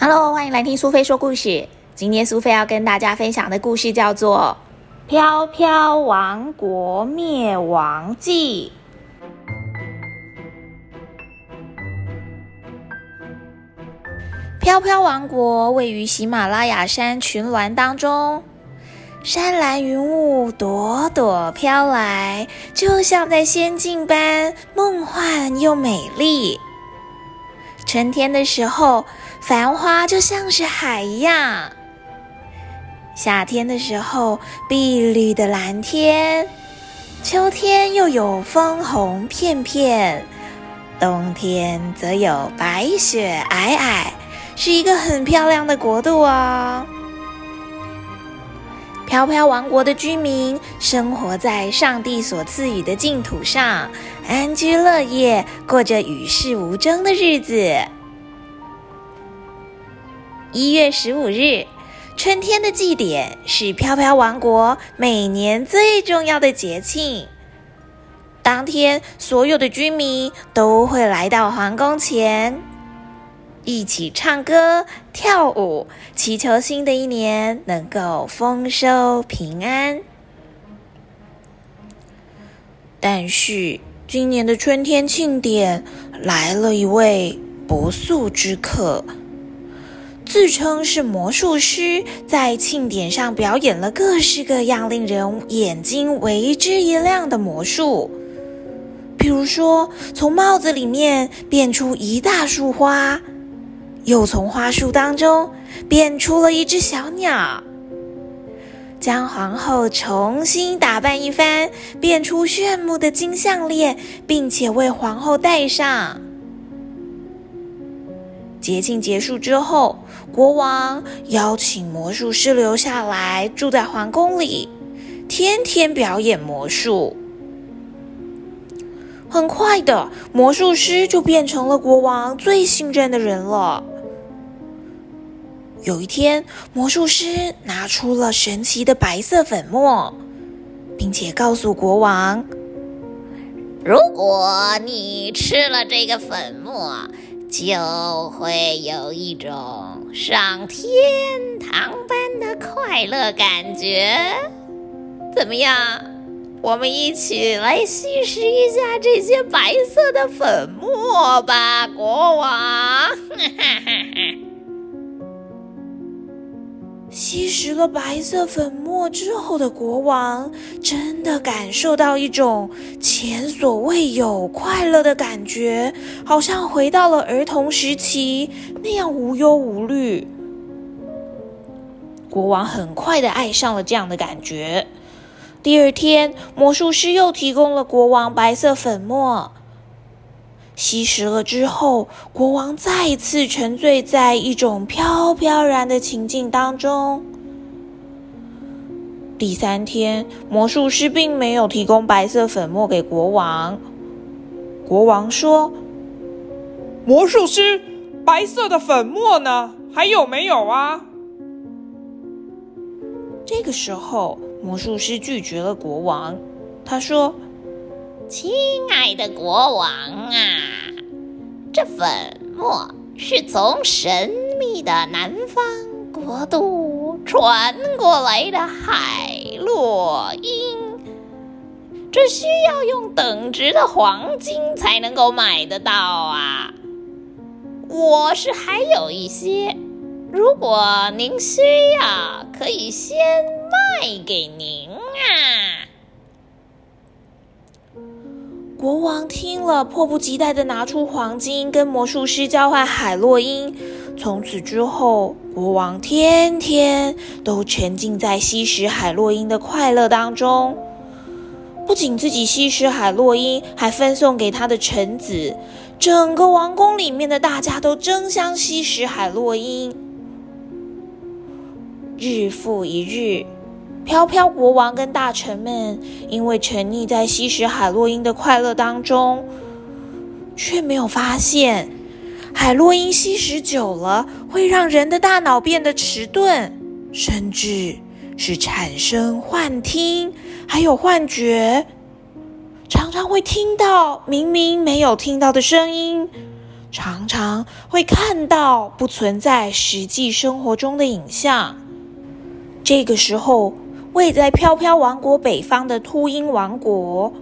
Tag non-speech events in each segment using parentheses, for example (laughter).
Hello，欢迎来听苏菲说故事。今天苏菲要跟大家分享的故事叫做《飘飘王国灭亡记》。飘飘王国位于喜马拉雅山群峦当中，山岚云雾朵朵飘来，就像在仙境般梦幻又美丽。春天的时候，繁花就像是海一样；夏天的时候，碧绿的蓝天；秋天又有枫红片片；冬天则有白雪皑皑，是一个很漂亮的国度哦。飘飘王国的居民生活在上帝所赐予的净土上，安居乐业，过着与世无争的日子。一月十五日，春天的祭典是飘飘王国每年最重要的节庆。当天，所有的居民都会来到皇宫前。一起唱歌、跳舞，祈求新的一年能够丰收平安。但是，今年的春天庆典来了一位不速之客，自称是魔术师，在庆典上表演了各式各样令人眼睛为之一亮的魔术，比如说，从帽子里面变出一大束花。又从花束当中变出了一只小鸟，将皇后重新打扮一番，变出炫目的金项链，并且为皇后戴上。节庆结束之后，国王邀请魔术师留下来住在皇宫里，天天表演魔术。很快的，魔术师就变成了国王最信任的人了。有一天，魔术师拿出了神奇的白色粉末，并且告诉国王：“如果你吃了这个粉末，就会有一种上天堂般的快乐感觉。怎么样？我们一起来吸食一下这些白色的粉末吧，国王！” (laughs) 吸食了白色粉末之后的国王，真的感受到一种前所未有快乐的感觉，好像回到了儿童时期那样无忧无虑。国王很快的爱上了这样的感觉。第二天，魔术师又提供了国王白色粉末。吸食了之后，国王再一次沉醉在一种飘飘然的情境当中。第三天，魔术师并没有提供白色粉末给国王。国王说：“魔术师，白色的粉末呢？还有没有啊？”这个时候，魔术师拒绝了国王。他说。亲爱的国王啊，这粉末是从神秘的南方国度传过来的海洛因，这需要用等值的黄金才能够买得到啊。我是还有一些，如果您需要，可以先卖给您啊。国王听了，迫不及待的拿出黄金，跟魔术师交换海洛因。从此之后，国王天天都沉浸在吸食海洛因的快乐当中。不仅自己吸食海洛因，还分送给他的臣子。整个王宫里面的大家都争相吸食海洛因。日复一日。飘飘国王跟大臣们因为沉溺在吸食海洛因的快乐当中，却没有发现海洛因吸食久了会让人的大脑变得迟钝，甚至是产生幻听，还有幻觉，常常会听到明明没有听到的声音，常常会看到不存在实际生活中的影像。这个时候，位在飘飘王国北方的秃鹰王国，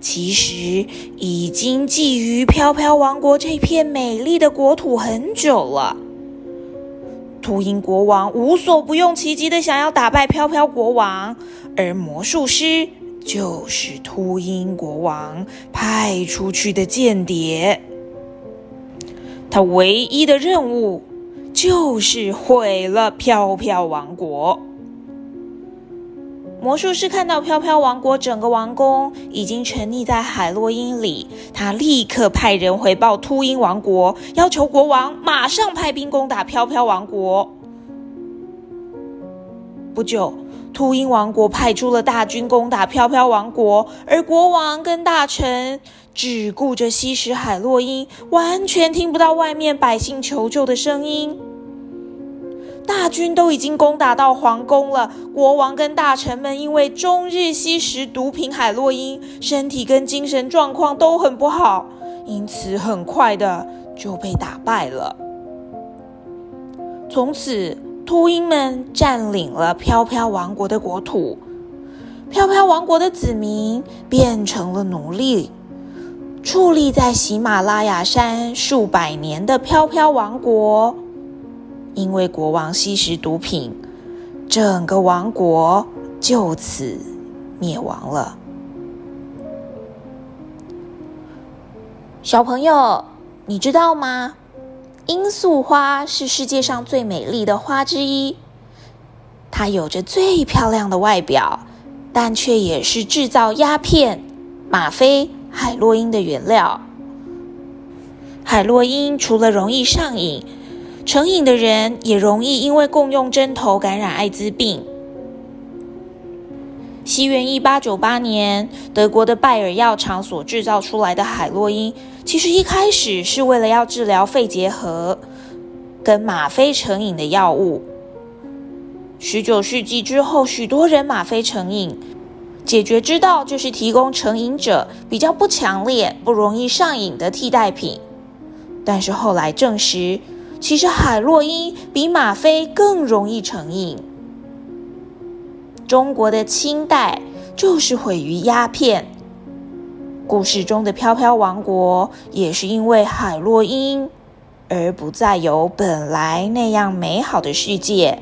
其实已经觊觎飘飘王国这片美丽的国土很久了。秃鹰国王无所不用其极的想要打败飘飘国王，而魔术师就是秃鹰国王派出去的间谍。他唯一的任务就是毁了飘飘王国。魔术师看到飘飘王国整个王宫已经沉溺在海洛因里，他立刻派人回报秃鹰王国，要求国王马上派兵攻打飘飘王国。不久，秃鹰王国派出了大军攻打飘飘王国，而国王跟大臣只顾着吸食海洛因，完全听不到外面百姓求救的声音。大军都已经攻打到皇宫了，国王跟大臣们因为终日吸食毒品海洛因，身体跟精神状况都很不好，因此很快的就被打败了。从此，秃鹰们占领了飘飘王国的国土，飘飘王国的子民变成了奴隶，矗立在喜马拉雅山数百年的飘飘王国。因为国王吸食毒品，整个王国就此灭亡了。小朋友，你知道吗？罂粟花是世界上最美丽的花之一，它有着最漂亮的外表，但却也是制造鸦片、吗啡、海洛因的原料。海洛因除了容易上瘾，成瘾的人也容易因为共用针头感染艾滋病。西元一八九八年，德国的拜耳药厂所制造出来的海洛因，其实一开始是为了要治疗肺结核跟吗啡成瘾的药物。十九世纪之后，许多人吗啡成瘾，解决之道就是提供成瘾者比较不强烈、不容易上瘾的替代品。但是后来证实。其实海洛因比吗啡更容易成瘾。中国的清代就是毁于鸦片。故事中的飘飘王国也是因为海洛因而不再有本来那样美好的世界。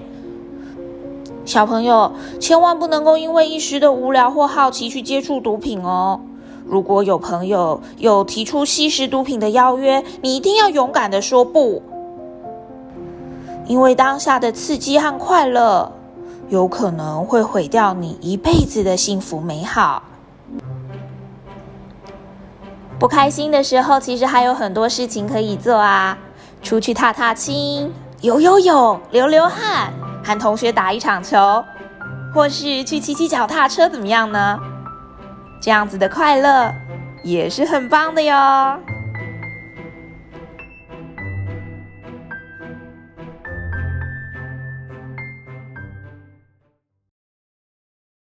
小朋友千万不能够因为一时的无聊或好奇去接触毒品哦。如果有朋友有提出吸食毒品的邀约，你一定要勇敢的说不。因为当下的刺激和快乐，有可能会毁掉你一辈子的幸福美好。不开心的时候，其实还有很多事情可以做啊，出去踏踏青、游游泳、流流汗，和同学打一场球，或是去骑骑脚踏车，怎么样呢？这样子的快乐也是很棒的哟。